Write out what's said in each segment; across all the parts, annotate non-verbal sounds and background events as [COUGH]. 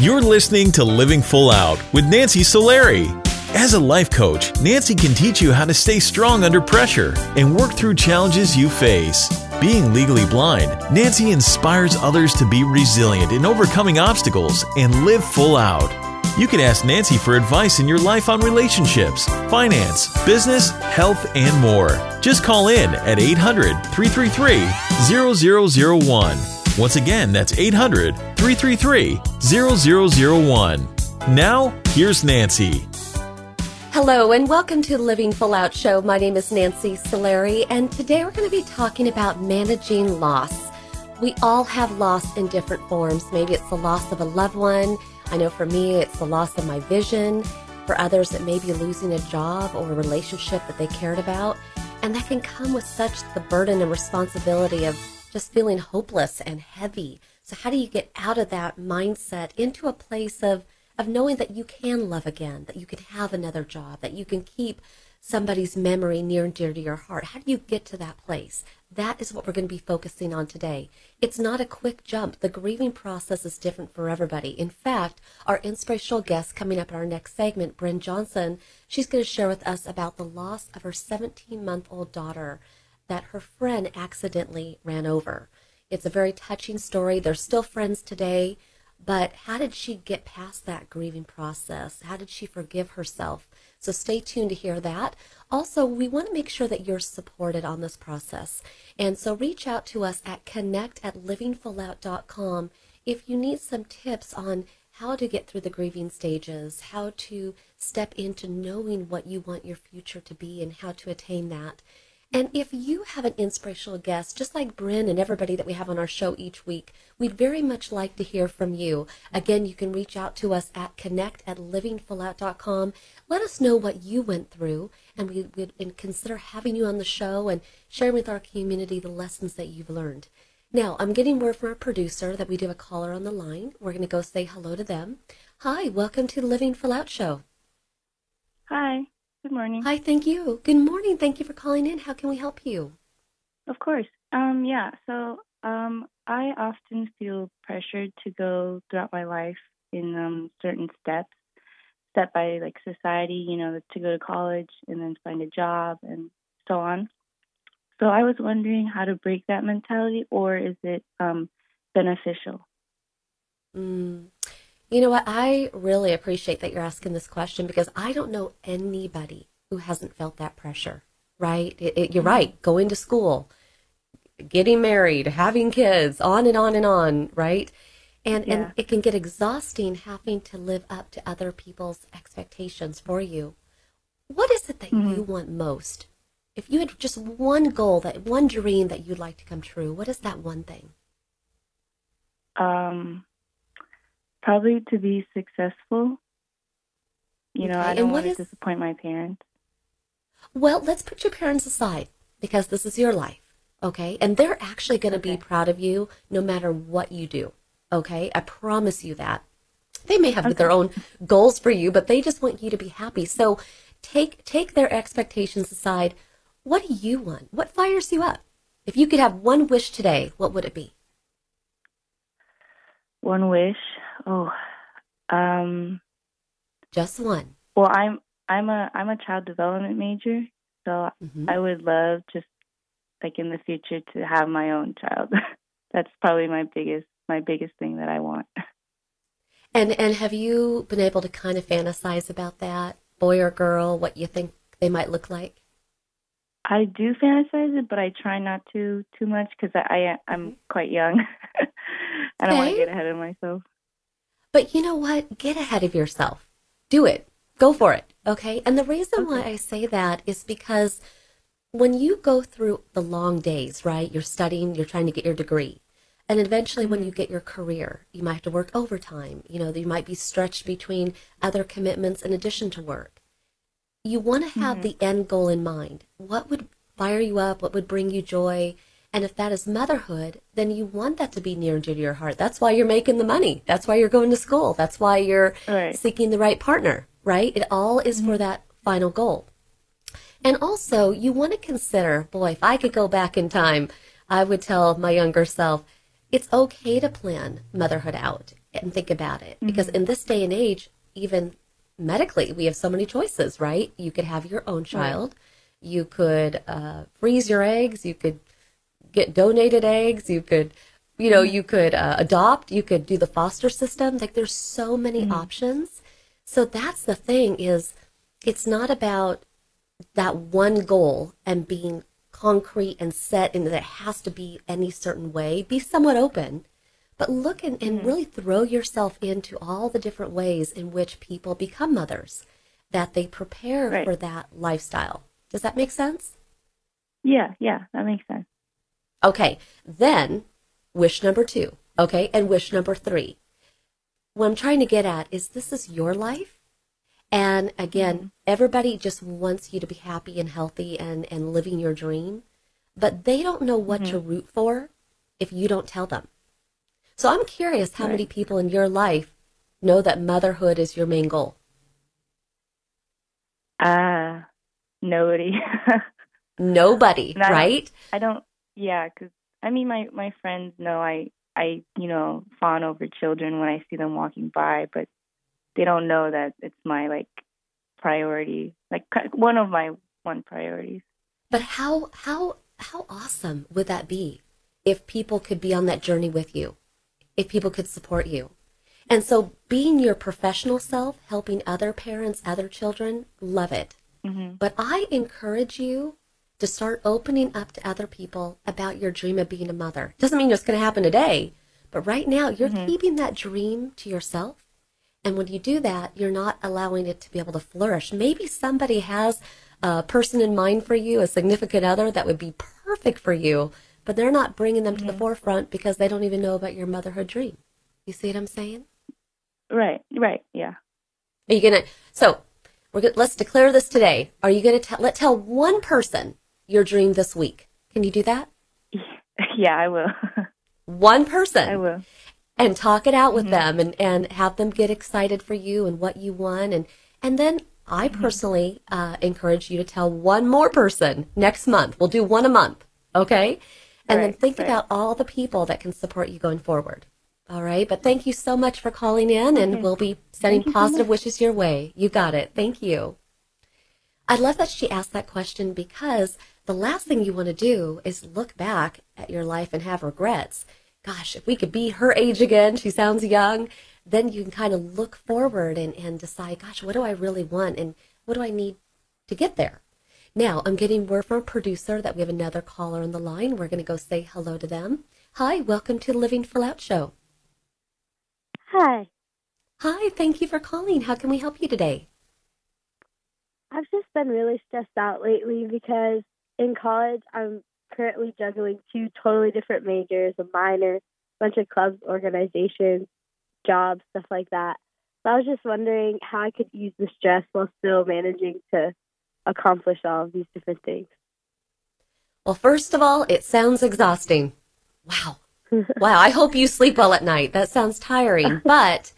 You're listening to Living Full Out with Nancy Solari. As a life coach, Nancy can teach you how to stay strong under pressure and work through challenges you face. Being legally blind, Nancy inspires others to be resilient in overcoming obstacles and live full out. You can ask Nancy for advice in your life on relationships, finance, business, health, and more. Just call in at 800 333 0001. Once again, that's 800 333 0001. Now, here's Nancy. Hello, and welcome to the Living Full Out Show. My name is Nancy Solari, and today we're going to be talking about managing loss. We all have loss in different forms. Maybe it's the loss of a loved one. I know for me, it's the loss of my vision. For others, it may be losing a job or a relationship that they cared about. And that can come with such the burden and responsibility of just feeling hopeless and heavy. So, how do you get out of that mindset into a place of, of knowing that you can love again, that you can have another job, that you can keep somebody's memory near and dear to your heart? How do you get to that place? That is what we're going to be focusing on today. It's not a quick jump. The grieving process is different for everybody. In fact, our inspirational guest coming up in our next segment, Bryn Johnson, she's going to share with us about the loss of her 17 month old daughter that her friend accidentally ran over. It's a very touching story. They're still friends today, but how did she get past that grieving process? How did she forgive herself? So stay tuned to hear that. Also, we want to make sure that you're supported on this process. And so reach out to us at connect at livingfullout.com if you need some tips on how to get through the grieving stages, how to step into knowing what you want your future to be and how to attain that. And if you have an inspirational guest, just like Bryn and everybody that we have on our show each week, we'd very much like to hear from you. Again, you can reach out to us at connect at livingfullout.com. Let us know what you went through, and we would consider having you on the show and sharing with our community the lessons that you've learned. Now, I'm getting word from our producer that we do have a caller on the line. We're going to go say hello to them. Hi, welcome to the Living Full Out Show. Hi. Good morning. Hi, thank you. Good morning. Thank you for calling in. How can we help you? Of course. Um, yeah, so um, I often feel pressured to go throughout my life in um, certain steps, set by like society, you know, to go to college and then find a job and so on. So I was wondering how to break that mentality, or is it um, beneficial? Mm. You know what? I really appreciate that you're asking this question because I don't know anybody who hasn't felt that pressure, right? It, it, you're right. Going to school, getting married, having kids, on and on and on, right? And, yeah. and it can get exhausting having to live up to other people's expectations for you. What is it that mm-hmm. you want most? If you had just one goal, that one dream that you'd like to come true, what is that one thing? Um, Probably to be successful. You know, okay. I don't want to is... disappoint my parents. Well, let's put your parents aside because this is your life, okay? And they're actually going to okay. be proud of you no matter what you do, okay? I promise you that. They may have okay. their own goals for you, but they just want you to be happy. So take take their expectations aside. What do you want? What fires you up? If you could have one wish today, what would it be? One wish. Oh, um, just one. Well, I'm I'm a I'm a child development major, so mm-hmm. I would love just like in the future to have my own child. [LAUGHS] That's probably my biggest my biggest thing that I want. And and have you been able to kind of fantasize about that, boy or girl, what you think they might look like? I do fantasize it, but I try not to too much because I, I am mm-hmm. quite young. [LAUGHS] I don't okay. want to get ahead of myself. But you know what? Get ahead of yourself. Do it. Go for it. Okay. And the reason okay. why I say that is because when you go through the long days, right? You're studying, you're trying to get your degree. And eventually, when you get your career, you might have to work overtime. You know, you might be stretched between other commitments in addition to work. You want to have mm-hmm. the end goal in mind. What would fire you up? What would bring you joy? And if that is motherhood, then you want that to be near and dear to your heart. That's why you're making the money. That's why you're going to school. That's why you're right. seeking the right partner, right? It all is mm-hmm. for that final goal. And also, you want to consider, boy, if I could go back in time, I would tell my younger self, it's okay to plan motherhood out and think about it. Mm-hmm. Because in this day and age, even medically, we have so many choices, right? You could have your own child. Right. You could uh, freeze your eggs. You could get donated eggs. You could, you know, mm-hmm. you could uh, adopt. You could do the foster system. Like there's so many mm-hmm. options. So that's the thing is it's not about that one goal and being concrete and set and that it has to be any certain way. Be somewhat open, but look and, and mm-hmm. really throw yourself into all the different ways in which people become mothers, that they prepare right. for that lifestyle. Does that make sense? Yeah, yeah, that makes sense. Okay, then wish number two, okay, and wish number three. What I'm trying to get at is this is your life. And again, mm-hmm. everybody just wants you to be happy and healthy and, and living your dream, but they don't know what mm-hmm. to root for if you don't tell them. So I'm curious how right. many people in your life know that motherhood is your main goal? Uh, nobody. [LAUGHS] nobody, right? I don't, yeah, because I mean, my my friends know I I you know fawn over children when I see them walking by, but they don't know that it's my like priority, like one of my one priorities. But how how how awesome would that be if people could be on that journey with you, if people could support you? And so, being your professional self, helping other parents, other children, love it. Mm-hmm. But I encourage you to start opening up to other people about your dream of being a mother. Doesn't mean it's going to happen today, but right now you're mm-hmm. keeping that dream to yourself. And when you do that, you're not allowing it to be able to flourish. Maybe somebody has a person in mind for you, a significant other that would be perfect for you, but they're not bringing them mm-hmm. to the mm-hmm. forefront because they don't even know about your motherhood dream. You see what I'm saying? Right, right, yeah. Are you going to, so we're gonna, let's declare this today. Are you going to tell, let tell one person your dream this week. Can you do that? [LAUGHS] Yeah, I will. [LAUGHS] One person. I will. And talk it out with mm-hmm. them and, and have them get excited for you and what you want. And, and then I mm-hmm. personally uh, encourage you to tell one more person next month. We'll do one a month. Okay. And right, then think right. about all the people that can support you going forward. All right. But thank you so much for calling in, and we'll be sending positive so wishes your way. You got it. Thank you. I love that she asked that question because the last thing you want to do is look back at your life and have regrets. Gosh, if we could be her age again, she sounds young, then you can kind of look forward and, and decide, gosh, what do I really want and what do I need to get there? Now, I'm getting word from a producer that we have another caller on the line. We're going to go say hello to them. Hi, welcome to the Living Full Out Show. Hi. Hi, thank you for calling. How can we help you today? I've just been really stressed out lately because in college, I'm currently juggling two totally different majors, a minor, a bunch of clubs, organizations, jobs, stuff like that. So I was just wondering how I could ease the stress while still managing to accomplish all of these different things. Well, first of all, it sounds exhausting. Wow. [LAUGHS] wow. I hope you sleep well at night. That sounds tiring. [LAUGHS] But,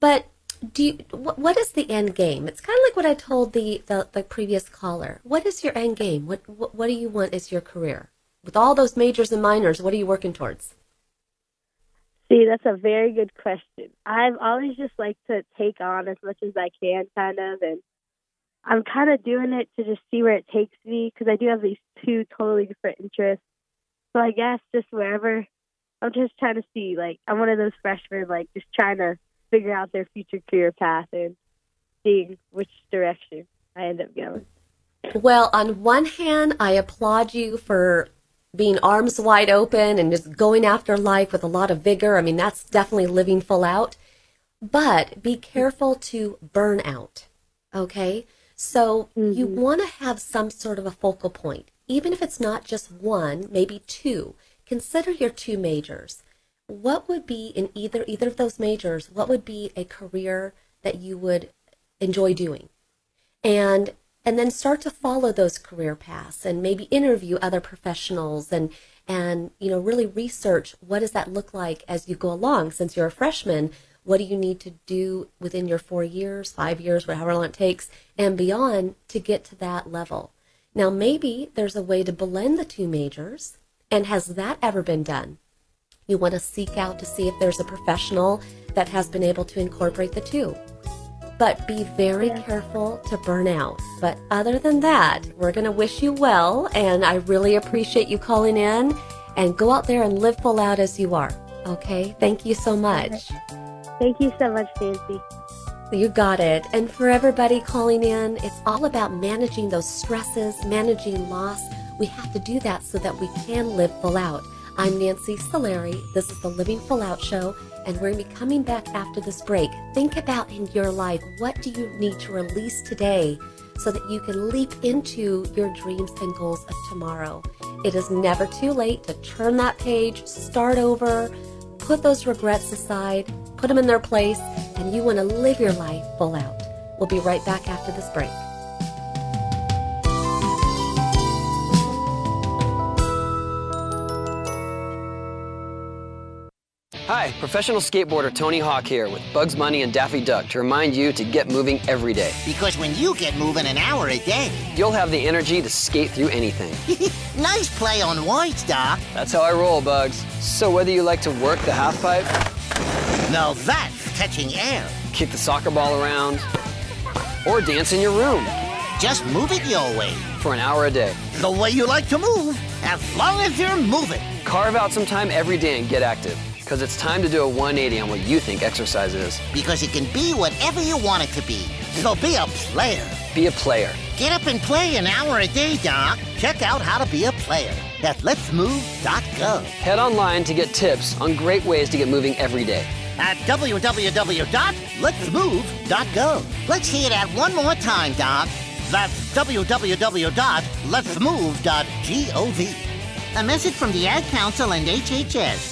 but do you, what, what is the end game? It's kind of like what I told the, the, the previous caller. What is your end game? What, what what do you want as your career? With all those majors and minors, what are you working towards? See, that's a very good question. I've always just liked to take on as much as I can, kind of, and I'm kind of doing it to just see where it takes me because I do have these two totally different interests. So I guess just wherever, I'm just trying to see. Like, I'm one of those freshmen, like, just trying to figure out their future career path and seeing which direction I end up going. Well, on one hand, I applaud you for being arms wide open and just going after life with a lot of vigor. I mean, that's definitely living full out. But be careful to burn out. Okay? So mm-hmm. you want to have some sort of a focal point, even if it's not just one, maybe two consider your two majors. What would be in either either of those majors? What would be a career that you would enjoy doing? And and then start to follow those career paths and maybe interview other professionals and and you know really research what does that look like as you go along since you're a freshman what do you need to do within your four years five years whatever long it takes and beyond to get to that level now maybe there's a way to blend the two majors and has that ever been done you want to seek out to see if there's a professional that has been able to incorporate the two but be very careful to burn out. But other than that, we're going to wish you well, and I really appreciate you calling in and go out there and live full out as you are. Okay? Thank you so much. Thank you so much, Nancy. You got it. And for everybody calling in, it's all about managing those stresses, managing loss. We have to do that so that we can live full out. I'm Nancy Solari. This is the Living Full Out Show, and we're going to be coming back after this break. Think about in your life what do you need to release today so that you can leap into your dreams and goals of tomorrow. It is never too late to turn that page, start over, put those regrets aside, put them in their place, and you want to live your life full out. We'll be right back after this break. Hi, professional skateboarder Tony Hawk here with Bugs Bunny and Daffy Duck to remind you to get moving every day. Because when you get moving an hour a day, You'll have the energy to skate through anything. [LAUGHS] nice play on words, Doc. That's how I roll, Bugs. So whether you like to work the half pipe, Now that's catching air. kick the soccer ball around, or dance in your room Just move it your way. for an hour a day, The way you like to move, as long as you're moving. carve out some time every day and get active. Because it's time to do a 180 on what you think exercise is. Because it can be whatever you want it to be. So be a player. Be a player. Get up and play an hour a day, Doc. Check out how to be a player at letsmove.gov. Head online to get tips on great ways to get moving every day. At www.letsmove.gov. Let's hear that one more time, Doc. That's www.letsmove.gov. A message from the Ad Council and HHS.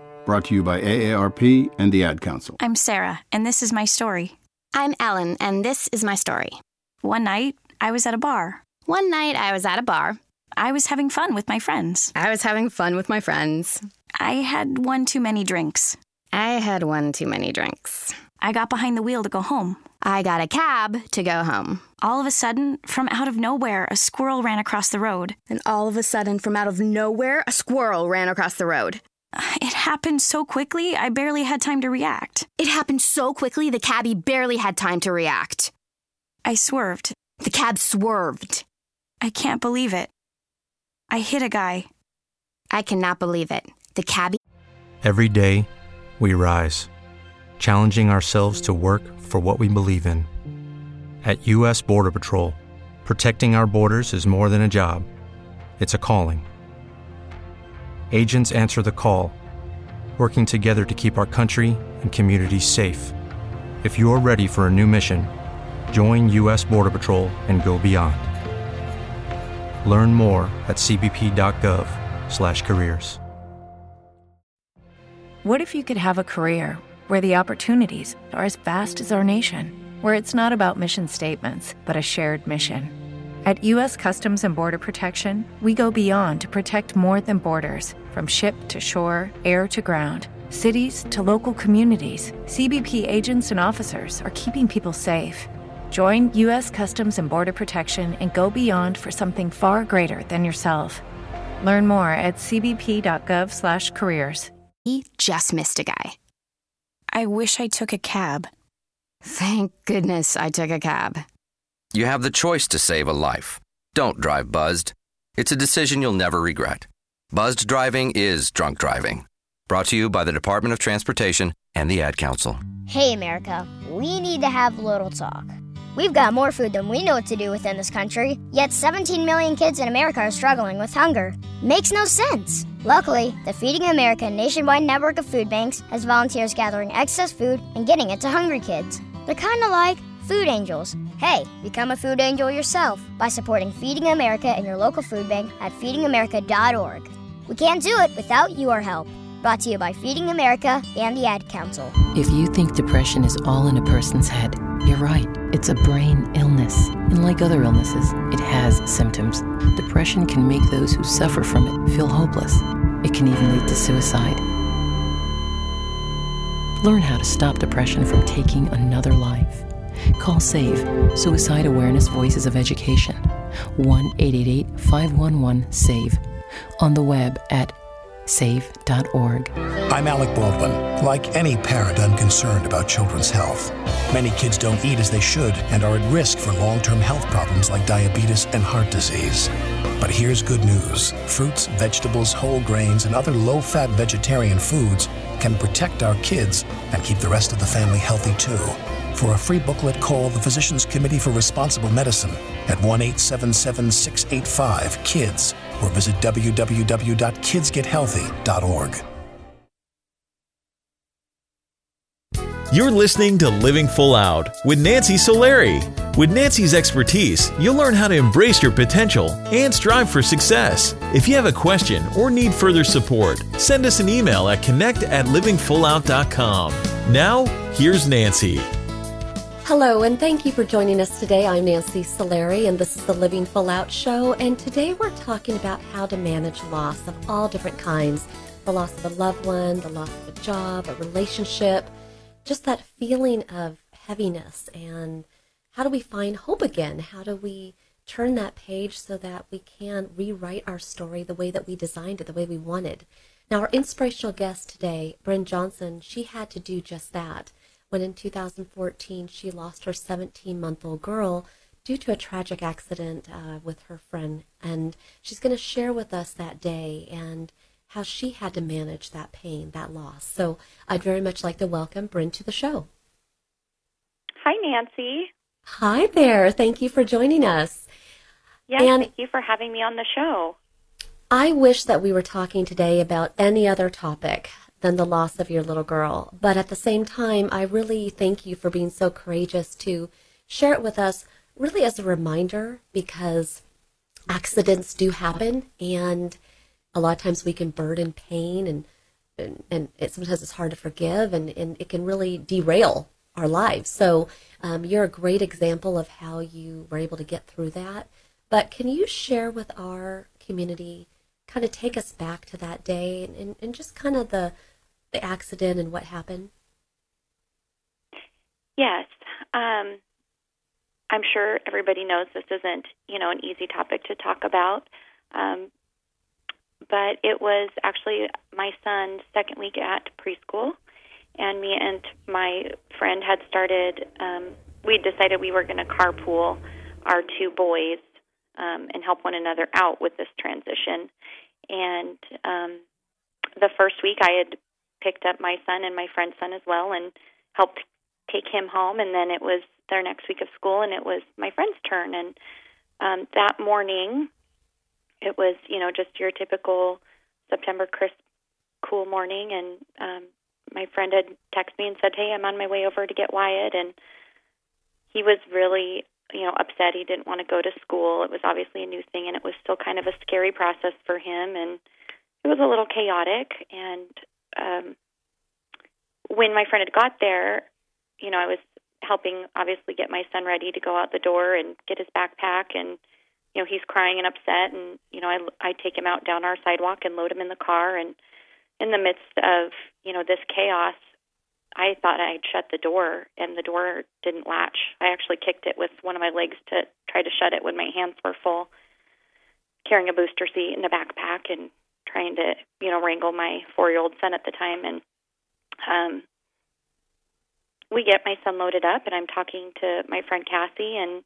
Brought to you by AARP and the Ad Council. I'm Sarah, and this is my story. I'm Ellen, and this is my story. One night, I was at a bar. One night I was at a bar. I was having fun with my friends. I was having fun with my friends. I had one too many drinks. I had one too many drinks. I got behind the wheel to go home. I got a cab to go home. All of a sudden, from out of nowhere, a squirrel ran across the road. And all of a sudden, from out of nowhere, a squirrel ran across the road. It happened so quickly, I barely had time to react. It happened so quickly, the cabbie barely had time to react. I swerved. The cab swerved. I can't believe it. I hit a guy. I cannot believe it. The cabbie. Every day, we rise, challenging ourselves to work for what we believe in. At U.S. Border Patrol, protecting our borders is more than a job, it's a calling. Agents answer the call, working together to keep our country and communities safe. If you're ready for a new mission, join U.S. Border Patrol and go beyond. Learn more at cbp.gov/careers. What if you could have a career where the opportunities are as vast as our nation, where it's not about mission statements, but a shared mission? At U.S. Customs and Border Protection, we go beyond to protect more than borders from ship to shore, air to ground, cities to local communities. CBP agents and officers are keeping people safe. Join U.S. Customs and Border Protection and go beyond for something far greater than yourself. Learn more at cbp.gov/careers. He just missed a guy. I wish I took a cab. Thank goodness I took a cab. You have the choice to save a life. Don't drive buzzed. It's a decision you'll never regret. Buzzed driving is drunk driving. Brought to you by the Department of Transportation and the Ad Council. Hey, America, we need to have a little talk. We've got more food than we know what to do with in this country, yet 17 million kids in America are struggling with hunger. Makes no sense. Luckily, the Feeding America nationwide network of food banks has volunteers gathering excess food and getting it to hungry kids. They're kind of like food angels. Hey, become a food angel yourself by supporting Feeding America and your local food bank at feedingamerica.org. We can't do it without your help. Brought to you by Feeding America and the Ad Council. If you think depression is all in a person's head, you're right. It's a brain illness. And like other illnesses, it has symptoms. Depression can make those who suffer from it feel hopeless. It can even lead to suicide. Learn how to stop depression from taking another life. Call SAVE, Suicide Awareness Voices of Education, 1 888 511 SAVE, on the web at save.org. I'm Alec Baldwin. Like any parent, I'm concerned about children's health. Many kids don't eat as they should and are at risk for long term health problems like diabetes and heart disease. But here's good news fruits, vegetables, whole grains, and other low fat vegetarian foods can protect our kids and keep the rest of the family healthy too. For a free booklet, call the Physicians Committee for Responsible Medicine at 1 877 685 KIDS or visit www.kidsgethealthy.org. You're listening to Living Full Out with Nancy Solari. With Nancy's expertise, you'll learn how to embrace your potential and strive for success. If you have a question or need further support, send us an email at connect at livingfullout.com. Now, here's Nancy. Hello, and thank you for joining us today. I'm Nancy Solari, and this is the Living Full Out Show. And today we're talking about how to manage loss of all different kinds the loss of a loved one, the loss of a job, a relationship, just that feeling of heaviness. And how do we find hope again? How do we turn that page so that we can rewrite our story the way that we designed it, the way we wanted? Now, our inspirational guest today, Bryn Johnson, she had to do just that when in 2014 she lost her 17 month old girl due to a tragic accident uh, with her friend. And she's going to share with us that day and how she had to manage that pain, that loss. So I'd very much like to welcome Bryn to the show. Hi, Nancy. Hi there. Thank you for joining us. Yes, and thank you for having me on the show. I wish that we were talking today about any other topic than the loss of your little girl. But at the same time, I really thank you for being so courageous to share it with us, really as a reminder, because accidents do happen, and a lot of times we can burden pain, and and, and it, sometimes it's hard to forgive, and, and it can really derail our lives. So um, you're a great example of how you were able to get through that. But can you share with our community, kind of take us back to that day, and, and just kind of the the accident and what happened? Yes. Um, I'm sure everybody knows this isn't, you know, an easy topic to talk about. Um, but it was actually my son's second week at preschool, and me and my friend had started. Um, we decided we were going to carpool our two boys um, and help one another out with this transition. And um, the first week, I had picked up my son and my friend's son as well and helped take him home. And then it was their next week of school and it was my friend's turn. And um that morning it was you know just your typical september crisp cool morning. And um my friend had texted me and said hey i'm on my way over to get wyatt. And he was really you know upset. He didn't want to go to school. It was obviously a new thing and it was still kind of a scary process for him. And it was a little chaotic. And um, when my friend had got there, you know, I was helping obviously get my son ready to go out the door and get his backpack and you know he's crying and upset and you know I I take him out down our sidewalk and load him in the car and in the midst of you know this chaos I thought I'd shut the door and the door didn't latch. I actually kicked it with one of my legs to try to shut it when my hands were full carrying a booster seat and a backpack and trying to you know wrangle my four year old son at the time and um we get my son loaded up and i'm talking to my friend cassie and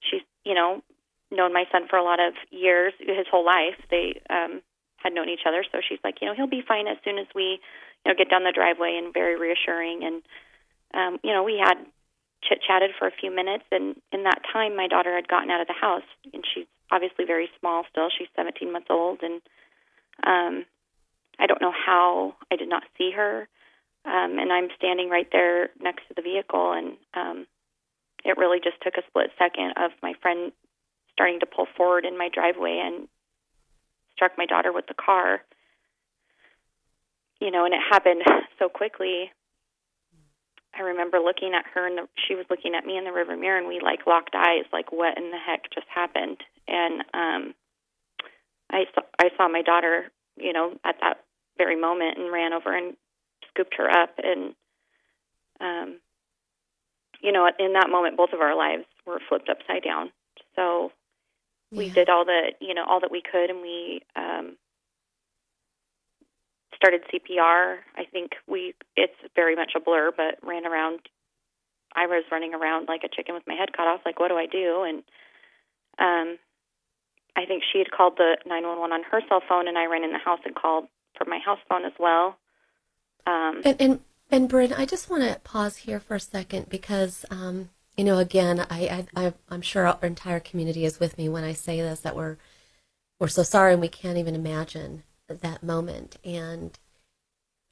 she's you know known my son for a lot of years his whole life they um had known each other so she's like you know he'll be fine as soon as we you know, get down the driveway and very reassuring. And um, you know, we had chit chatted for a few minutes, and in that time, my daughter had gotten out of the house, and she's obviously very small still. She's 17 months old, and um, I don't know how I did not see her. Um, and I'm standing right there next to the vehicle, and um, it really just took a split second of my friend starting to pull forward in my driveway and struck my daughter with the car. You know, and it happened so quickly. I remember looking at her, and she was looking at me in the river mirror, and we like locked eyes, like what in the heck just happened? And um, I saw, I saw my daughter, you know, at that very moment, and ran over and scooped her up, and um, you know, in that moment, both of our lives were flipped upside down. So we did all the, you know, all that we could, and we um, started CPR. I think we, it's very much a blur, but ran around. I was running around like a chicken with my head cut off. Like, what do I do? And um, I think she had called the 911 on her cell phone, and I ran in the house and called from my house phone as well. Um, and, and and Bryn, I just want to pause here for a second because, um, you know, again, I, I, I'm sure our entire community is with me when I say this that we're we're so sorry and we can't even imagine that moment. And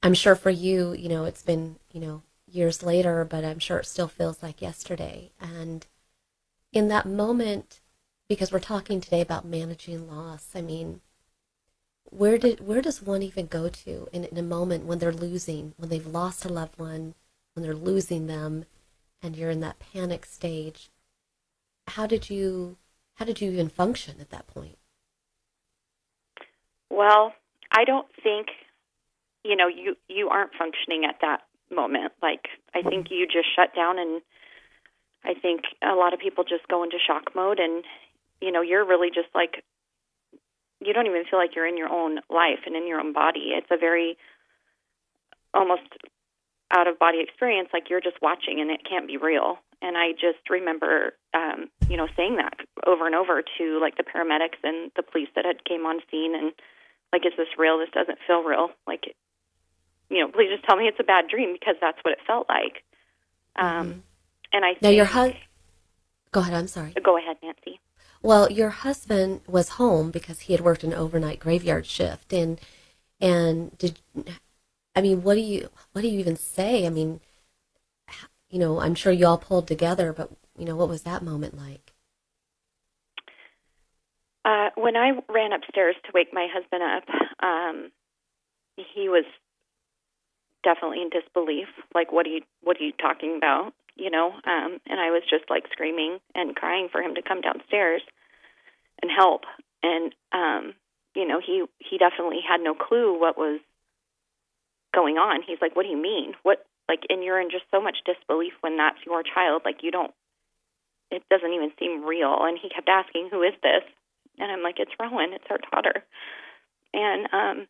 I'm sure for you, you know, it's been you know years later, but I'm sure it still feels like yesterday. And in that moment, because we're talking today about managing loss, I mean, where did where does one even go to in, in a moment when they're losing, when they've lost a loved one, when they're losing them, and you're in that panic stage? How did you how did you even function at that point? Well, I don't think you know you you aren't functioning at that moment. Like I think you just shut down and I think a lot of people just go into shock mode and you know you're really just like you don't even feel like you're in your own life and in your own body. It's a very almost out of body experience, like you're just watching and it can't be real. And I just remember, um, you know, saying that over and over to like the paramedics and the police that had came on scene, and like, is this real? This doesn't feel real. Like, you know, please just tell me it's a bad dream because that's what it felt like. Um, mm-hmm. And I now your husband. Go ahead. I'm sorry. Go ahead, Nancy. Well, your husband was home because he had worked an overnight graveyard shift, and and did I mean what do you what do you even say? I mean, you know, I'm sure you all pulled together, but you know, what was that moment like? Uh, when I ran upstairs to wake my husband up, um, he was definitely in disbelief. Like, what are you what are you talking about? You know, um, and I was just like screaming and crying for him to come downstairs and help. And um, you know, he he definitely had no clue what was going on. He's like, "What do you mean? What like?" And you're in just so much disbelief when that's your child. Like you don't. It doesn't even seem real. And he kept asking, "Who is this?" And I'm like, "It's Rowan. It's our daughter." And um,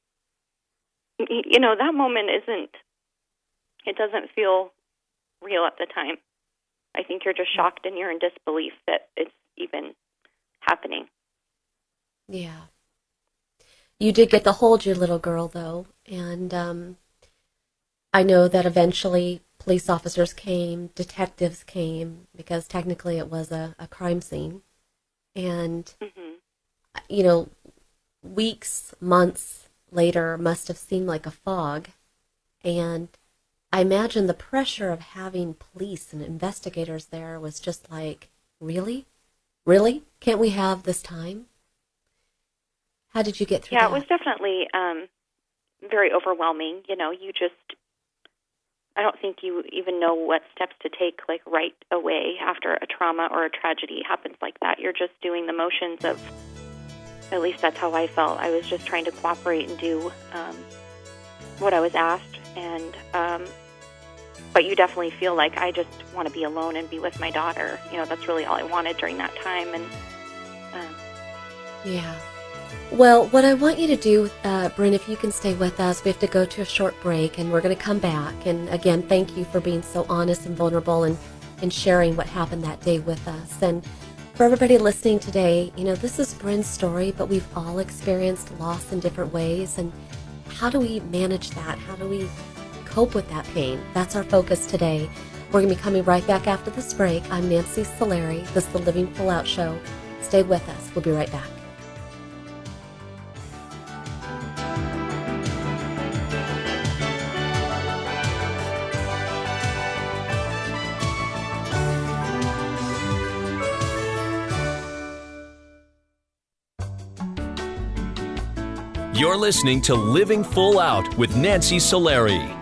you know, that moment isn't. It doesn't feel real at the time. I think you're just shocked and you're in disbelief that it's even happening. Yeah. You did get to hold your little girl, though, and um, I know that eventually police officers came, detectives came, because technically it was a, a crime scene. And, mm-hmm. you know, weeks, months later must have seemed like a fog. And I imagine the pressure of having police and investigators there was just like, really? Really? Can't we have this time? How did you get through yeah, that? it was definitely um, very overwhelming. You know, you just, I don't think you even know what steps to take, like right away after a trauma or a tragedy happens like that. You're just doing the motions of, at least that's how I felt. I was just trying to cooperate and do um, what I was asked. And um, but you definitely feel like I just want to be alone and be with my daughter. You know, that's really all I wanted during that time. And um, yeah. Well, what I want you to do, uh, Bryn, if you can stay with us, we have to go to a short break and we're going to come back. And again, thank you for being so honest and vulnerable and, and sharing what happened that day with us. And for everybody listening today, you know, this is Bryn's story, but we've all experienced loss in different ways. And how do we manage that? How do we cope with that pain. That's our focus today. We're going to be coming right back after this break. I'm Nancy Solari. This is the Living Full Out Show. Stay with us. We'll be right back. You're listening to Living Full Out with Nancy Solari.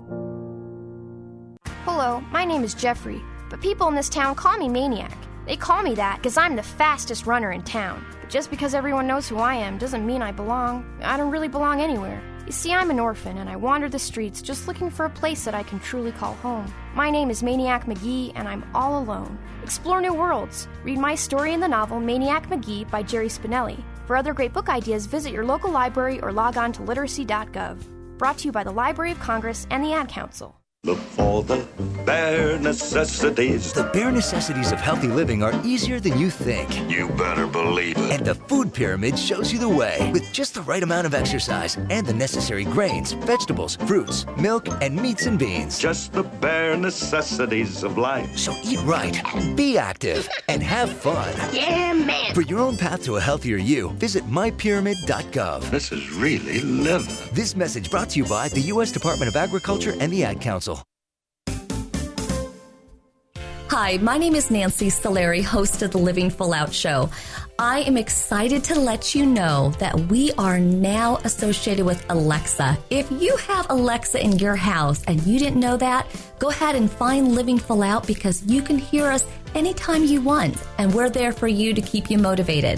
My name is Jeffrey, but people in this town call me Maniac. They call me that because I'm the fastest runner in town. But just because everyone knows who I am doesn't mean I belong. I don't really belong anywhere. You see, I'm an orphan and I wander the streets just looking for a place that I can truly call home. My name is Maniac Magee and I'm all alone. Explore new worlds. Read my story in the novel Maniac Magee by Jerry Spinelli. For other great book ideas, visit your local library or log on to literacy.gov. Brought to you by the Library of Congress and the Ad Council. Look for the bare necessities. The bare necessities of healthy living are easier than you think. You better believe it. And the food pyramid shows you the way with just the right amount of exercise and the necessary grains, vegetables, fruits, milk, and meats and beans. Just the bare necessities of life. So eat right, be active, and have fun. Yeah, man. For your own path to a healthier you, visit mypyramid.gov. This is really living. This message brought to you by the U.S. Department of Agriculture and the Ad Council. Hi, my name is Nancy Solari, host of the Living Full Out Show. I am excited to let you know that we are now associated with Alexa. If you have Alexa in your house and you didn't know that, go ahead and find Living Full Out because you can hear us anytime you want, and we're there for you to keep you motivated.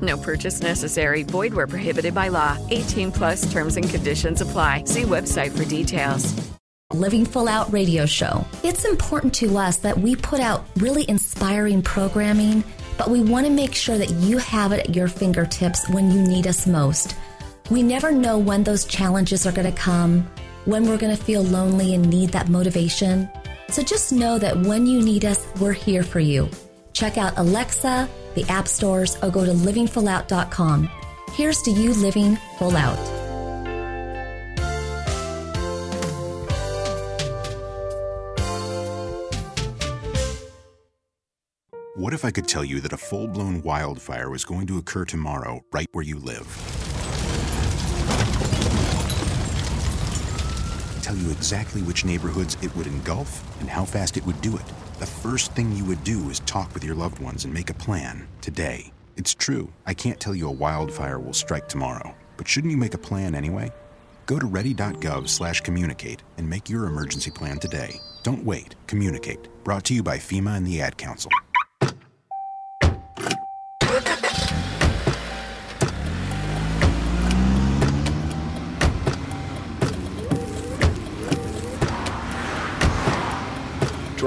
No purchase necessary. Void where prohibited by law. 18 plus terms and conditions apply. See website for details. Living Full Out radio show. It's important to us that we put out really inspiring programming, but we want to make sure that you have it at your fingertips when you need us most. We never know when those challenges are going to come, when we're going to feel lonely and need that motivation. So just know that when you need us, we're here for you. Check out Alexa, the app stores, or go to livingfullout.com. Here's to you living full out. What if I could tell you that a full blown wildfire was going to occur tomorrow, right where you live? Tell you exactly which neighborhoods it would engulf and how fast it would do it. The first thing you would do is talk with your loved ones and make a plan today. It's true, I can't tell you a wildfire will strike tomorrow, but shouldn't you make a plan anyway? Go to ready.gov/communicate and make your emergency plan today. Don't wait. Communicate. Brought to you by FEMA and the Ad Council.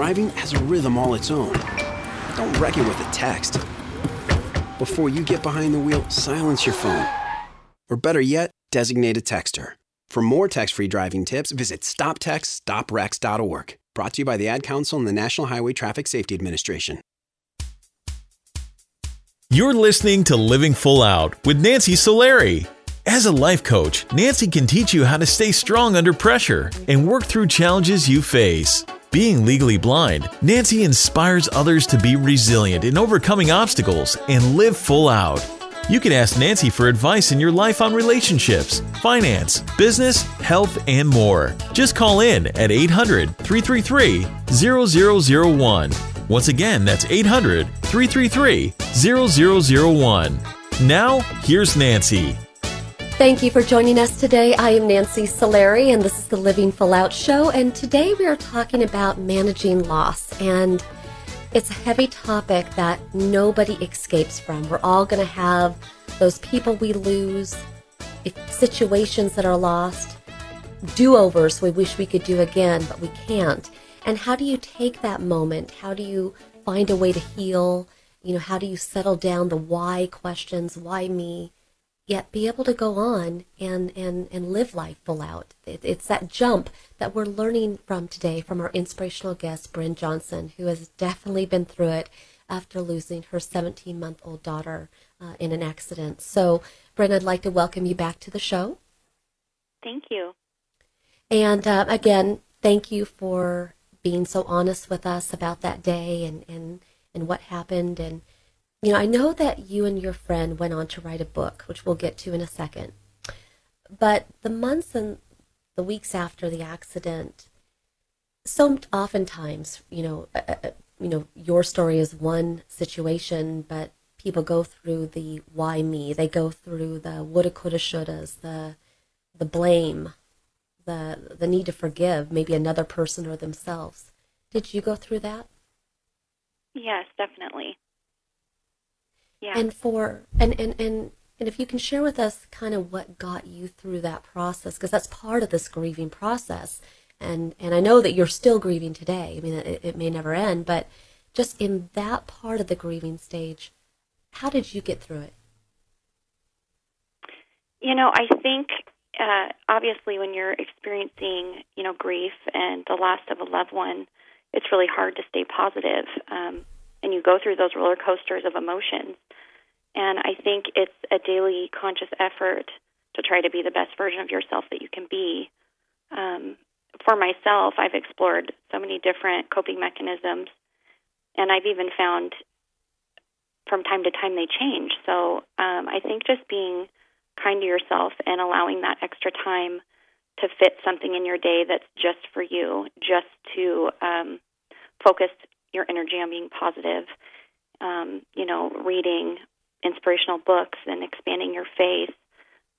Driving has a rhythm all its own. Don't wreck it with a text. Before you get behind the wheel, silence your phone. Or better yet, designate a texter. For more text free driving tips, visit stoptextsstopwrecks.org. Brought to you by the Ad Council and the National Highway Traffic Safety Administration. You're listening to Living Full Out with Nancy Solari. As a life coach, Nancy can teach you how to stay strong under pressure and work through challenges you face. Being legally blind, Nancy inspires others to be resilient in overcoming obstacles and live full out. You can ask Nancy for advice in your life on relationships, finance, business, health, and more. Just call in at 800 333 0001. Once again, that's 800 333 0001. Now, here's Nancy. Thank you for joining us today. I am Nancy Solari, and this is the Living Full Out Show. And today we are talking about managing loss. And it's a heavy topic that nobody escapes from. We're all going to have those people we lose, situations that are lost, do overs we wish we could do again, but we can't. And how do you take that moment? How do you find a way to heal? You know, how do you settle down the why questions? Why me? Yet be able to go on and, and, and live life full out. It, it's that jump that we're learning from today from our inspirational guest, Bryn Johnson, who has definitely been through it after losing her 17 month old daughter uh, in an accident. So, Bryn, I'd like to welcome you back to the show. Thank you. And uh, again, thank you for being so honest with us about that day and, and, and what happened and you know, I know that you and your friend went on to write a book, which we'll get to in a second. But the months and the weeks after the accident, so oftentimes, you know, uh, uh, uh, you know, your story is one situation, but people go through the why me. They go through the woulda, coulda, shouldas, the the blame, the the need to forgive maybe another person or themselves. Did you go through that? Yes, definitely. Yeah. And for and and and and if you can share with us kind of what got you through that process because that's part of this grieving process and and I know that you're still grieving today. I mean it, it may never end, but just in that part of the grieving stage, how did you get through it? You know, I think uh, obviously when you're experiencing, you know, grief and the loss of a loved one, it's really hard to stay positive. Um, and you go through those roller coasters of emotions. And I think it's a daily conscious effort to try to be the best version of yourself that you can be. Um, for myself, I've explored so many different coping mechanisms, and I've even found from time to time they change. So um, I think just being kind to yourself and allowing that extra time to fit something in your day that's just for you, just to um, focus your energy on being positive. Um, you know, reading inspirational books and expanding your faith,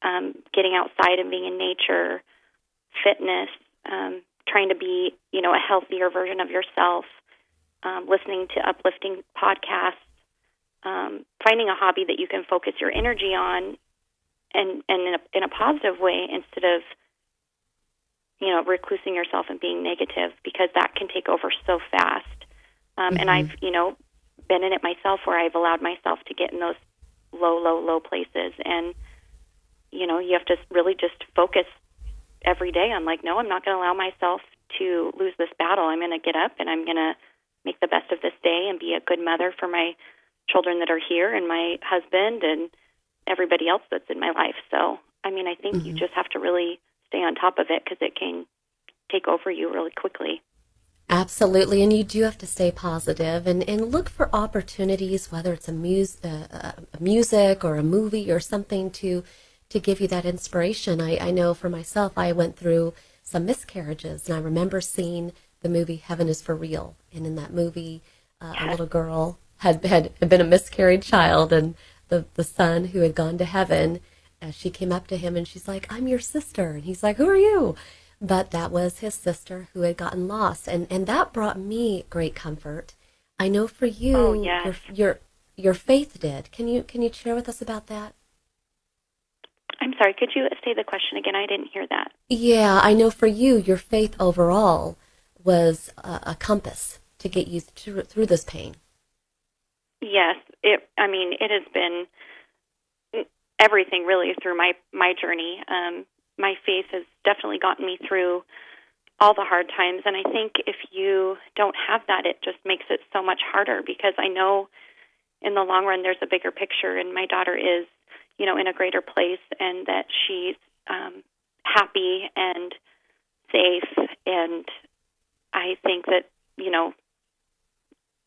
um, getting outside and being in nature, fitness, um, trying to be, you know, a healthier version of yourself, um, listening to uplifting podcasts, um, finding a hobby that you can focus your energy on, and and in a, in a positive way instead of, you know, reclusing yourself and being negative because that can take over so fast. Um, mm-hmm. And I've, you know, been in it myself where I've allowed myself to get in those low, low, low places. And, you know, you have to really just focus every day on, like, no, I'm not going to allow myself to lose this battle. I'm going to get up and I'm going to make the best of this day and be a good mother for my children that are here and my husband and everybody else that's in my life. So, I mean, I think mm-hmm. you just have to really stay on top of it because it can take over you really quickly. Absolutely, and you do have to stay positive and, and look for opportunities, whether it's a, mus- uh, a music or a movie or something to to give you that inspiration. I, I know for myself, I went through some miscarriages, and I remember seeing the movie Heaven is for Real, and in that movie, uh, a little girl had, had had been a miscarried child, and the the son who had gone to heaven, uh, she came up to him and she's like, "I'm your sister," and he's like, "Who are you?" But that was his sister who had gotten lost, and and that brought me great comfort. I know for you, Oh, yes. your, your your faith did. Can you can you share with us about that? I'm sorry, could you say the question again? I didn't hear that. Yeah, I know for you, your faith overall was a, a compass to get you through, through this pain. Yes, it. I mean, it has been everything really through my my journey. Um, my faith has definitely gotten me through all the hard times, and I think if you don't have that, it just makes it so much harder. Because I know in the long run, there's a bigger picture, and my daughter is, you know, in a greater place, and that she's um, happy and safe, and I think that you know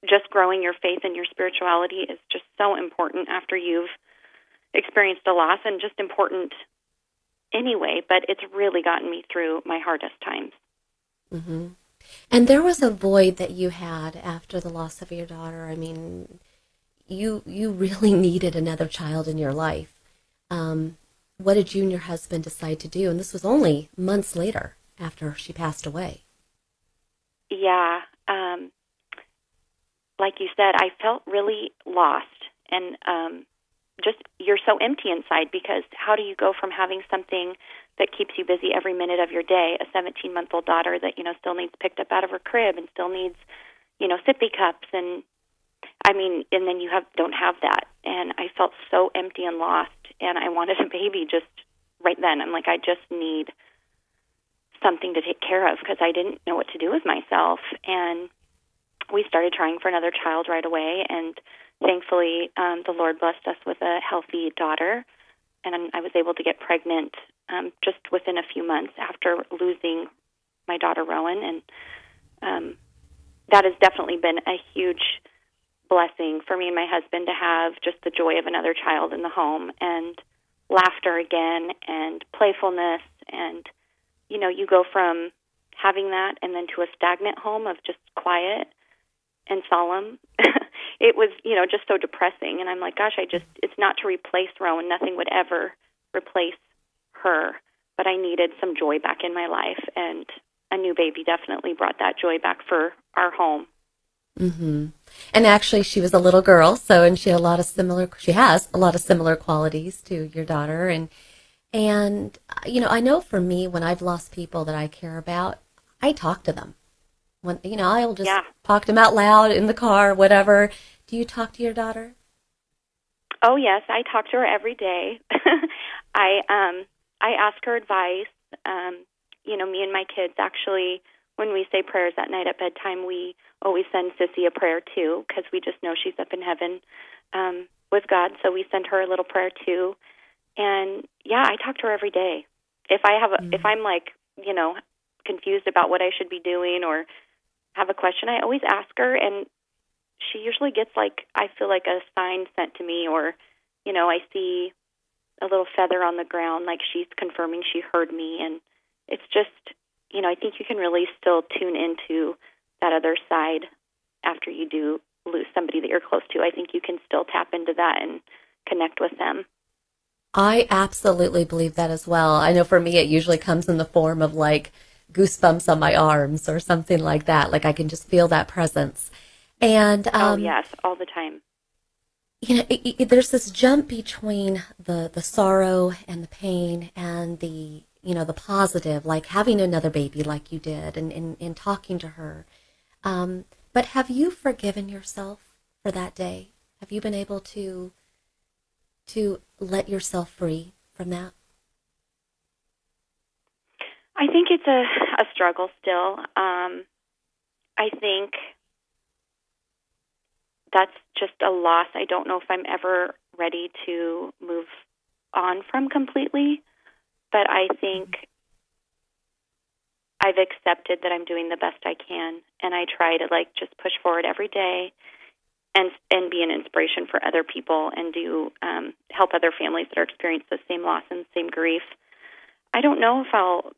just growing your faith and your spirituality is just so important after you've experienced a loss and just important anyway, but it's really gotten me through my hardest times. hmm And there was a void that you had after the loss of your daughter. I mean, you you really [LAUGHS] needed another child in your life. Um, what did you and your husband decide to do? And this was only months later after she passed away. Yeah, um, like you said, I felt really lost and um, just you're so empty inside because how do you go from having something that keeps you busy every minute of your day, a 17 month old daughter that you know still needs picked up out of her crib and still needs you know sippy cups and I mean, and then you have don't have that, and I felt so empty and lost, and I wanted a baby just right then. I'm like, I just need something to take care of because I didn't know what to do with myself, and we started trying for another child right away, and thankfully, um, the Lord blessed us with a healthy daughter, and I was able to get pregnant um, just within a few months after losing my daughter Rowan, and um, that has definitely been a huge blessing for me and my husband to have just the joy of another child in the home and laughter again and playfulness and you know you go from having that and then to a stagnant home of just quiet and solemn [LAUGHS] it was you know just so depressing. And i'm like gosh i just it's not to replace rowan. Nothing would ever replace her. But i needed some joy back in my life. And a new baby definitely brought that joy back for our home. Hmm And actually, she was a little girl, so and she had a lot of similar. She has a lot of similar qualities to your daughter, and and you know, I know for me, when I've lost people that I care about, I talk to them. When you know, I'll just Yeah. talk to them out loud in the car, whatever. Do you talk to your daughter? Oh yes, I talk to her every day. [LAUGHS] I um I ask her advice. Um, you know, me and my kids actually when we say prayers at night at bedtime, we always send Sissy a prayer too because we just know she's up in heaven um with God, so we send her a little prayer too. And yeah, I talk to her every day. If I have a if I'm like, you know, confused about what I should be doing or have a question, I always ask her and she usually gets like I feel like a sign sent to me or you know, I see a little feather on the ground like she's confirming she heard me and it's just you know, I think you can really still tune into that other side after you do lose somebody that you're close to. I think you can still tap into that and connect with them. I absolutely believe that as well. I know for me, it usually comes in the form of like goosebumps on my arms or something like that. Like I can just feel that presence. And um, oh yes, all the time. you know, it, it, there's this jump between the the sorrow and the pain and the you know the positive, like having another baby, like you did, and and, and talking to her. Um, but have you forgiven yourself for that day? Have you been able to to let yourself free from that? I think it's a a struggle still. Um, I think that's just a loss. I don't know if I'm ever ready to move on from completely, but I think I've accepted that I'm doing the best I can, and I try to like just push forward every day and and be an inspiration for other people and do um, help other families that are experiencing the same loss and same grief. I don't know if I'll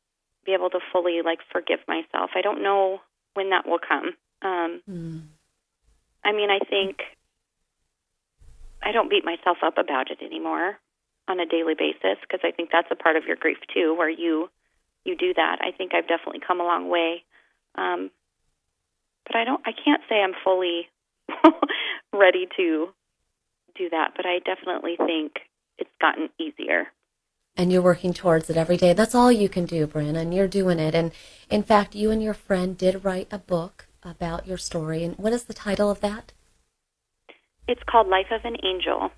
be able to fully like forgive myself. I don't know when that will come. Um, I mean, I think I don't beat myself up about it anymore on a daily basis because I think that's a part of your grief too, where you you do that. I think I've definitely come a long way. Um, but I don't I can't say I'm fully [LAUGHS] ready to do that, but I definitely think it's gotten easier. And you're working towards it every day. That's all you can do, and you're doing it. And in fact, you and your friend did write a book about your story. And what is the title of that? It's called Life of an Angel.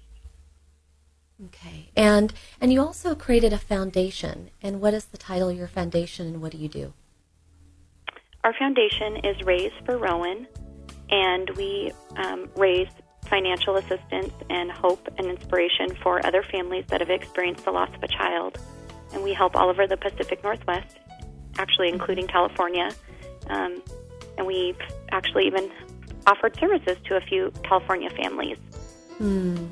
Okay. And and you also created a foundation. And what is the title of your foundation and what do you do? Our foundation is Raise for Rowan, and we um, raise financial assistance and hope and inspiration for other families that have experienced the loss of a child. And we help all over the Pacific Northwest, actually, including California. Um, and we've actually even offered services to a few California families. Hmm.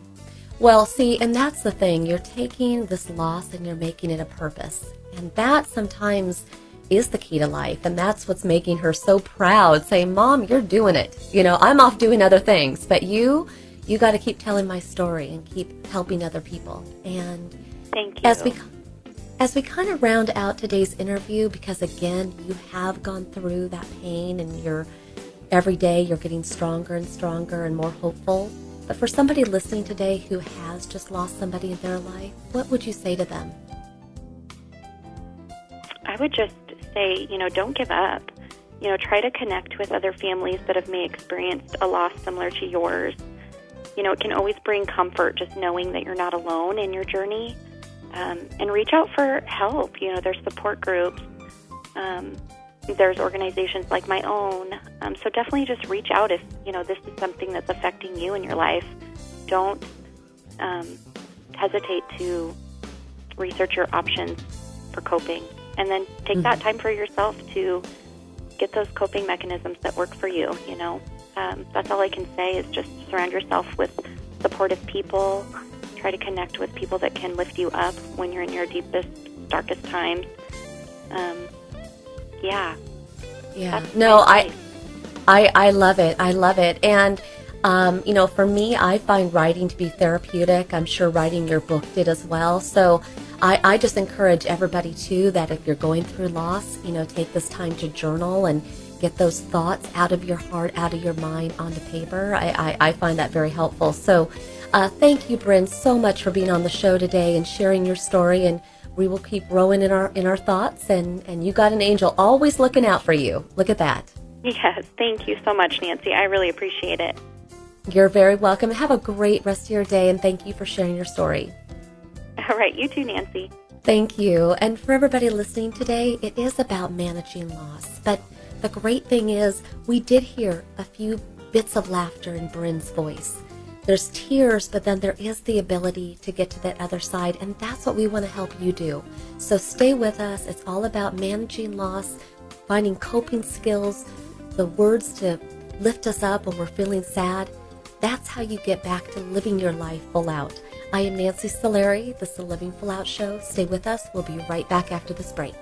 Well, see, and that's the thing. You're taking this loss and you're making it a purpose. And that sometimes is the key to life. And that's what's making her so proud, saying, Mom, you're doing it. You know, I'm off doing other things, but you, you got to keep telling my story and keep helping other people. And thank you. As we, as we kind of round out today's interview, because again, you have gone through that pain and you're every day you're getting stronger and stronger and more hopeful. But for somebody listening today who has just lost somebody in their life, what would you say to them? I would just say, you know, don't give up. You know, try to connect with other families that have may experienced a loss similar to yours. You know, it can always bring comfort just knowing that you're not alone in your journey. Um, and reach out for help. You know, there's support groups. Um, there's organizations like my own. Um, so definitely just reach out if you know this is something that's affecting you in your life. Don't um, hesitate to research your options for coping, and then take mm-hmm. that time for yourself to get those coping mechanisms that work for you. You know, um, that's all I can say is just surround yourself with supportive people. Try to connect with people that can lift you up when you're in your deepest, darkest times. Um, yeah. Yeah. no, I, I, I love it. I love it. And, um, you know, for me, I find writing to be therapeutic. I'm sure writing your book did as well. So I, I just encourage everybody too that if you're going through loss, you know, take this time to journal and get those thoughts out of your heart, out of your mind onto paper. I, I, I find that very helpful. So uh, thank you, Bryn, so much for being on the show today and sharing your story. And we will keep Rowan in our in our thoughts. And and you got an angel always looking out for you. Look at that. Yes. Thank you so much nancy. I really appreciate it. You're very welcome. Have a great rest of your day and thank you for sharing your story [LAUGHS] all right you too nancy thank you and for everybody listening today it is about managing loss but the great thing is we did hear a few bits of laughter in bryn's voice there's tears, but then there is the ability to get to that other side, and that's what we want to help you do. So stay with us. It's all about managing loss, finding coping skills, the words to lift us up when we're feeling sad. That's how you get back to living your life full out. I am Nancy Solari. This is the Living Full Out Show. Stay with us. We'll be right back after this break.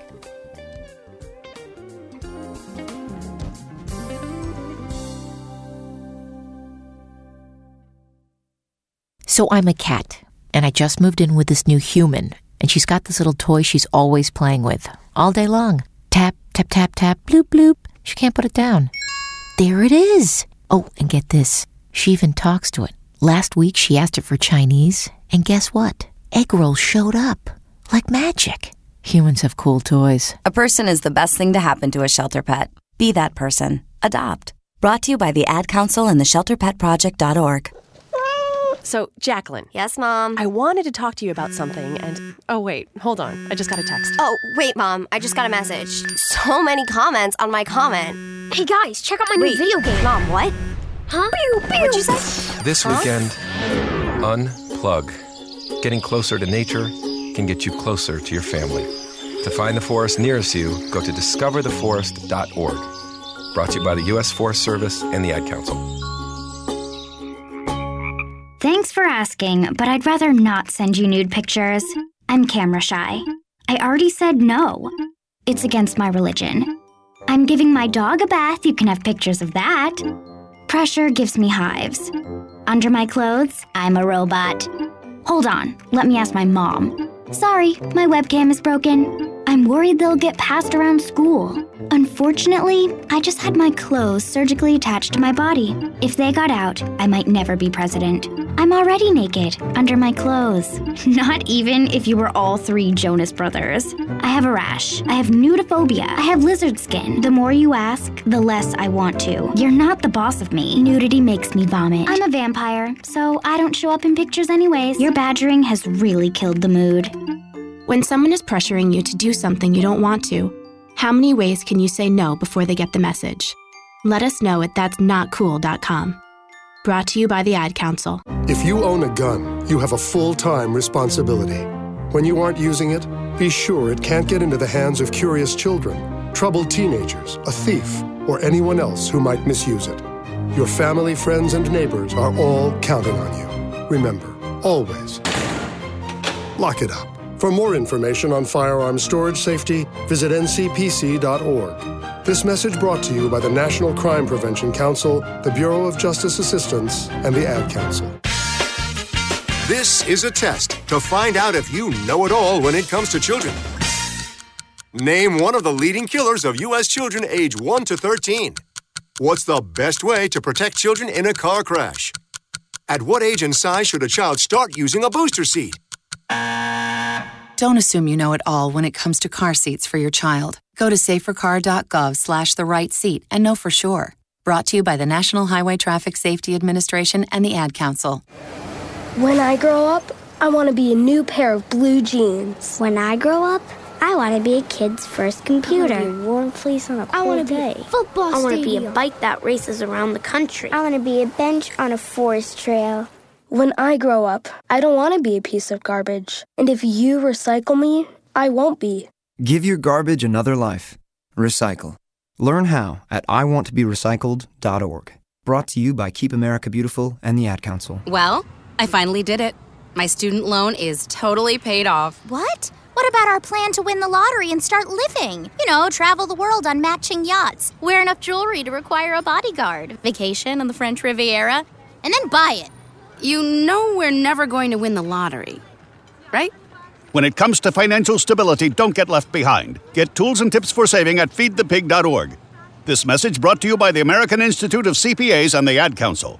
So I'm a cat, and I just moved in with this new human, and she's got this little toy she's always playing with, all day long. Tap, tap, tap, tap, bloop, bloop. She can't put it down. There it is. Oh, and get this. She even talks to it. Last week she asked it for Chinese, and guess what? Egg rolls showed up. Like magic. Humans have cool toys. A person is the best thing to happen to a shelter pet. Be that person. Adopt. Brought to you by the Ad Council and the ShelterPetProject.org. So, Jacqueline. Yes, Mom. I wanted to talk to you about something, and oh, wait, hold on. I just got a text. Oh, wait, Mom. I just got a message. So many comments on my comment. Hey, guys, check out my wait, new video game. Mom, what? Huh? Pew, pew. What'd you say? This huh? weekend, unplug. Getting closer to nature can get you closer to your family. To find the forest nearest you, go to discovertheforest.org. Brought to you by the U.S. Forest Service and the Ad Council. Thanks for asking, but I'd rather not send you nude pictures. I'm camera shy. I already said no. It's against my religion. I'm giving my dog a bath, you can have pictures of that. Pressure gives me hives. Under my clothes, I'm a robot. Hold on, let me ask my mom. Sorry, my webcam is broken. I'm worried they'll get passed around school. Unfortunately, I just had my clothes surgically attached to my body. If they got out, I might never be president. I'm already naked, under my clothes. [LAUGHS] Not even if you were all three Jonas brothers. I have a rash. I have nudophobia. I have lizard skin. The more you ask, the less I want to. You're not the boss of me. Nudity makes me vomit. I'm a vampire, so I don't show up in pictures anyways. Your badgering has really killed the mood. When someone is pressuring you to do something you don't want to, how many ways can you say no before they get the message? Let us know at that'snotcool.com. Brought to you by the Ad Council. If you own a gun, you have a full time responsibility. When you aren't using it, be sure it can't get into the hands of curious children, troubled teenagers, a thief, or anyone else who might misuse it. Your family, friends, and neighbors are all counting on you. Remember, always lock it up. For more information on firearm storage safety, visit ncpc.org. This message brought to you by the National Crime Prevention Council, the Bureau of Justice Assistance, and the Ad Council. This is a test to find out if you know it all when it comes to children. Name one of the leading killers of U.S. children age 1 to 13. What's the best way to protect children in a car crash? At what age and size should a child start using a booster seat? Don't assume you know it all when it comes to car seats for your child. Go to safercar.gov slash the right seat and know for sure. Brought to you by the National Highway Traffic Safety Administration and the Ad Council. When I grow up, I want to be a new pair of blue jeans. When I grow up, I want to be a kid's first computer. I want to be a warm fleece on a cold I want to day. be a football I want to be a bike that races around the country. I want to be a bench on a forest trail. When I grow up, I don't want to be a piece of garbage. And if you recycle me, I won't be. Give your garbage another life. Recycle. Learn how at iwanttoberecycled.org. Brought to you by Keep America Beautiful and the Ad Council. Well, I finally did it. My student loan is totally paid off. What? What about our plan to win the lottery and start living? You know, travel the world on matching yachts, wear enough jewelry to require a bodyguard, vacation on the French Riviera, and then buy it. You know we're never going to win the lottery, right? When it comes to financial stability, don't get left behind. Get tools and tips for saving at feedthepig.org. This message brought to you by the American Institute of CPAs and the Ad Council.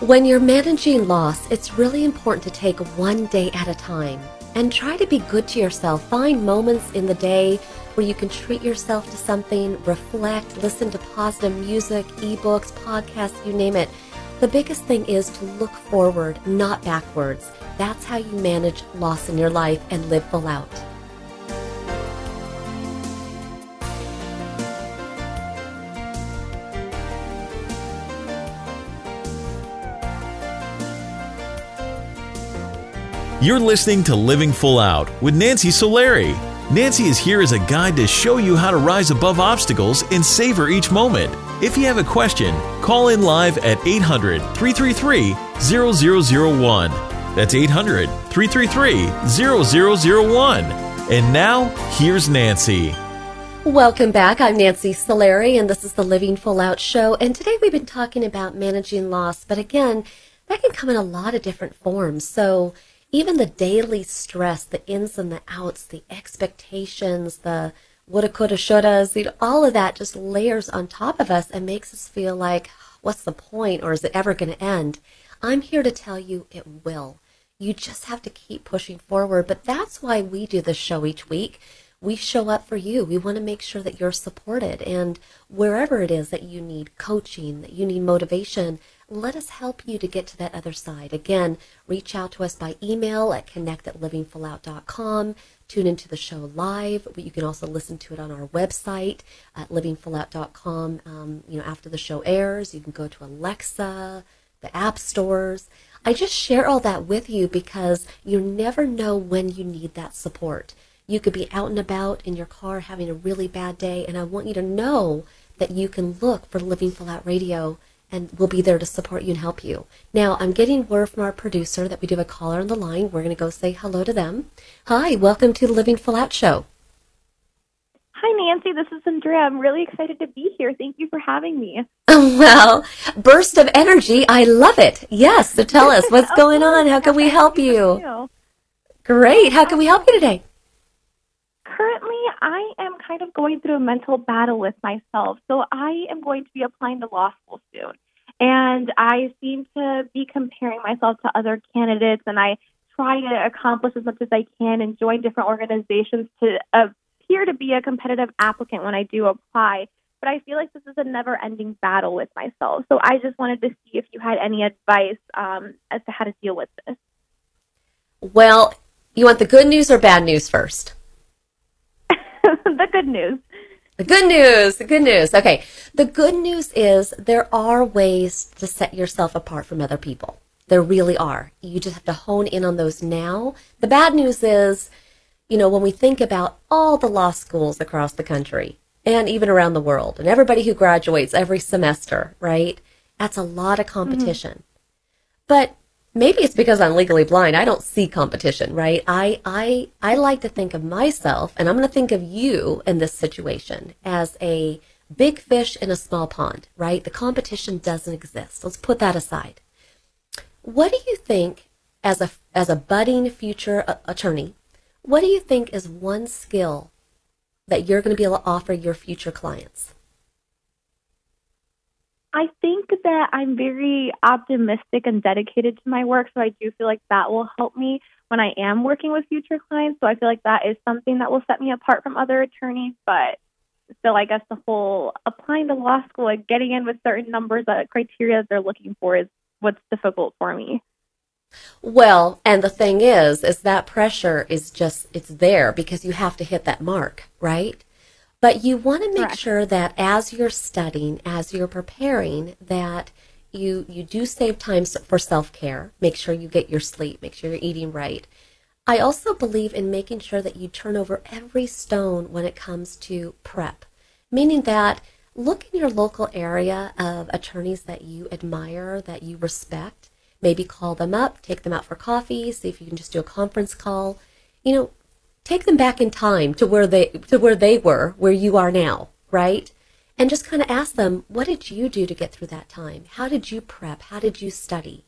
When you're managing loss, it's really important to take one day at a time and try to be good to yourself. Find moments in the day where you can treat yourself to something, reflect, listen to positive music, ebooks, podcasts, you name it. The biggest thing is to look forward, not backwards. That's how you manage loss in your life and live full out. You're listening to Living Full Out with Nancy Solari. Nancy is here as a guide to show you how to rise above obstacles and savor each moment. If you have a question, call in live at 800 333 0001. That's 800 333 0001. And now, here's Nancy. Welcome back. I'm Nancy Solari, and this is the Living Full Out Show. And today we've been talking about managing loss, but again, that can come in a lot of different forms. So, even the daily stress, the ins and the outs, the expectations, the woulda, coulda, shouldas, you know, all of that just layers on top of us and makes us feel like, what's the point, or is it ever going to end? I'm here to tell you it will. You just have to keep pushing forward. But that's why we do this show each week. We show up for you. We want to make sure that you're supported. And wherever it is that you need coaching, that you need motivation, let us help you to get to that other side. Again, reach out to us by email at connect at livingfullout.com. Tune into the show live. You can also listen to it on our website at livingfullout.com. Um, you know, after the show airs, you can go to Alexa, the app stores. I just share all that with you because you never know when you need that support. You could be out and about in your car having a really bad day, and I want you to know that you can look for Living Full Out Radio and we'll be there to support you and help you. Now, I'm getting word from our producer that we do have a caller on the line. We're going to go say hello to them. Hi, welcome to the Living Full Out Show. Hi, Nancy. This is Andrea. I'm really excited to be here. Thank you for having me. [LAUGHS] Well, burst of energy. I love it. Yes. So tell us what's [LAUGHS] going on. How can we help you? Great. How can we help you today? Currently, I am kind of going through a mental battle with myself. So I am going to be applying to law school soon. And I seem to be comparing myself to other candidates, and I try to accomplish as much as I can and join different organizations to appear to be a competitive applicant when I do apply. But I feel like this is a never ending battle with myself. So I just wanted to see if you had any advice um, as to how to deal with this. Well, you want the good news or bad news first? [LAUGHS] the good news. The good news, the good news. Okay. The good news is there are ways to set yourself apart from other people. There really are. You just have to hone in on those now. The bad news is, you know, when we think about all the law schools across the country and even around the world and everybody who graduates every semester, right? That's a lot of competition. Mm-hmm. But maybe it's because I'm legally blind. I don't see competition, right? I, I, I like to think of myself, and I'm going to think of you in this situation as a big fish in a small pond, right? The competition doesn't exist. Let's put that aside. What do you think, as a as a budding future attorney, what do you think is one skill that you're going to be able to offer your future clients? I think that I'm very optimistic and dedicated to my work, so I do feel like that will help me when I am working with future clients. So I feel like that is something that will set me apart from other attorneys. But still, I guess the whole applying to law school and getting in with certain numbers, uh, that criteria they're looking for is what's difficult for me. Well, and the thing is, is that pressure is just, it's there because you have to hit that mark, right? But you want to make Correct. sure that as you're studying, as you're preparing, that you you do save time for self-care. Make sure you get your sleep, make sure you're eating right. I also believe in making sure that you turn over every stone when it comes to prep, meaning that look in your local area of attorneys that you admire, that you respect. Maybe call them up, take them out for coffee, see if you can just do a conference call. You know, take them back in time to where they to where they were, where you are now, right? And just kind of ask them, what did you do to get through that time? How did you prep? How did you study?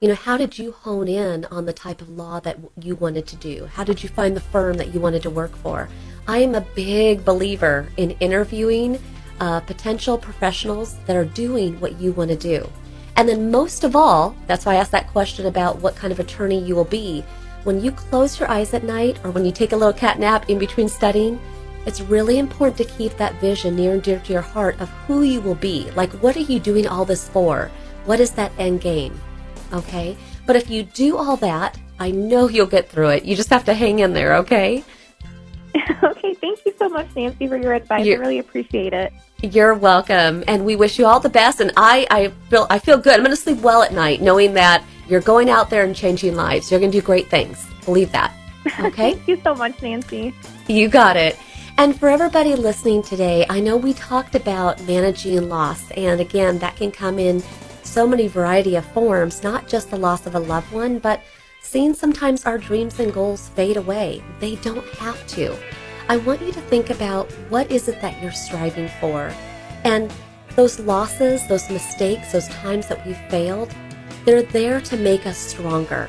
You know, how did you hone in on the type of law that you wanted to do? How did you find the firm that you wanted to work for? I am a big believer in interviewing uh, potential professionals that are doing what you want to do. And then, most of all, that's why I asked that question about what kind of attorney you will be when you close your eyes at night or when you take a little cat nap in between studying, it's really important to keep that vision near and dear to your heart of who you will be. Like, what are you doing all this for? What is that end game? Okay? But if you do all that, I know you'll get through it. You just have to hang in there, okay? [LAUGHS] okay, thank you so much, Nancy, for your advice. You're, I really appreciate it. You're welcome, and we wish you all the best. And I, I feel, I feel good. I'm going to sleep well at night, knowing that you're going out there and changing lives. You're going to do great things. Believe that. [LAUGHS] Okay? Thank you so much, Nancy. You got it. And for everybody listening today, I know we talked about managing loss. And again, that can come in so many variety of forms, not just the loss of a loved one, but seeing sometimes our dreams and goals fade away. They don't have to. I want you to think about what is it that you're striving for. And those losses, those mistakes, those times that we've failed, they're there to make us stronger.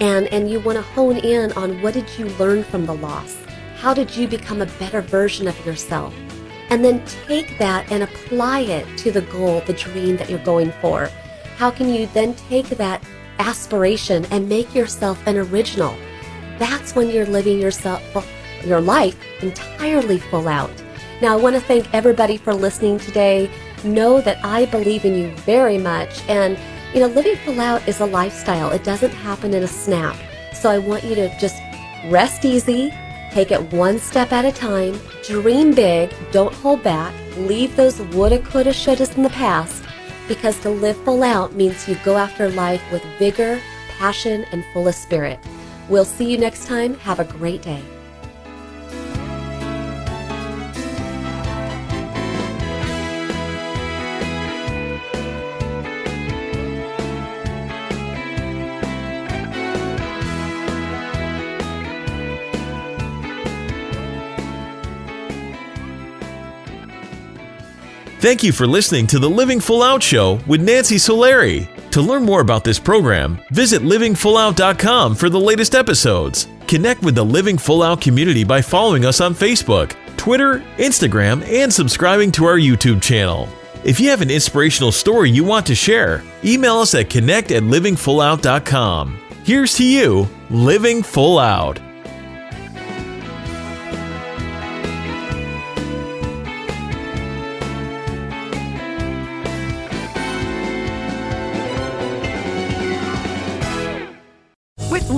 And, and you want to hone in on what did you learn from the loss? How did you become a better version of yourself? And then take that and apply it to the goal, the dream that you're going for. How can you then take that aspiration and make yourself an original? That's when you're living yourself, your life entirely full out. Now, I want to thank everybody for listening today. Know that I believe in you very much. And you know, living full out is a lifestyle. It doesn't happen in a snap. So I want you to just rest easy, take it one step at a time, dream big, don't hold back, leave those woulda, coulda, shouldas in the past, because to live full out means you go after life with vigor, passion, and full of spirit. We'll see you next time. Have a great day. Thank you for listening to the Living Full Out Show with Nancy Solari. To learn more about this program, visit livingfullout.com for the latest episodes. Connect with the Living Full Out community by following us on Facebook, Twitter, Instagram, and subscribing to our YouTube channel. If you have an inspirational story you want to share, email us at connect at livingfullout.com. Here's to you, living full out.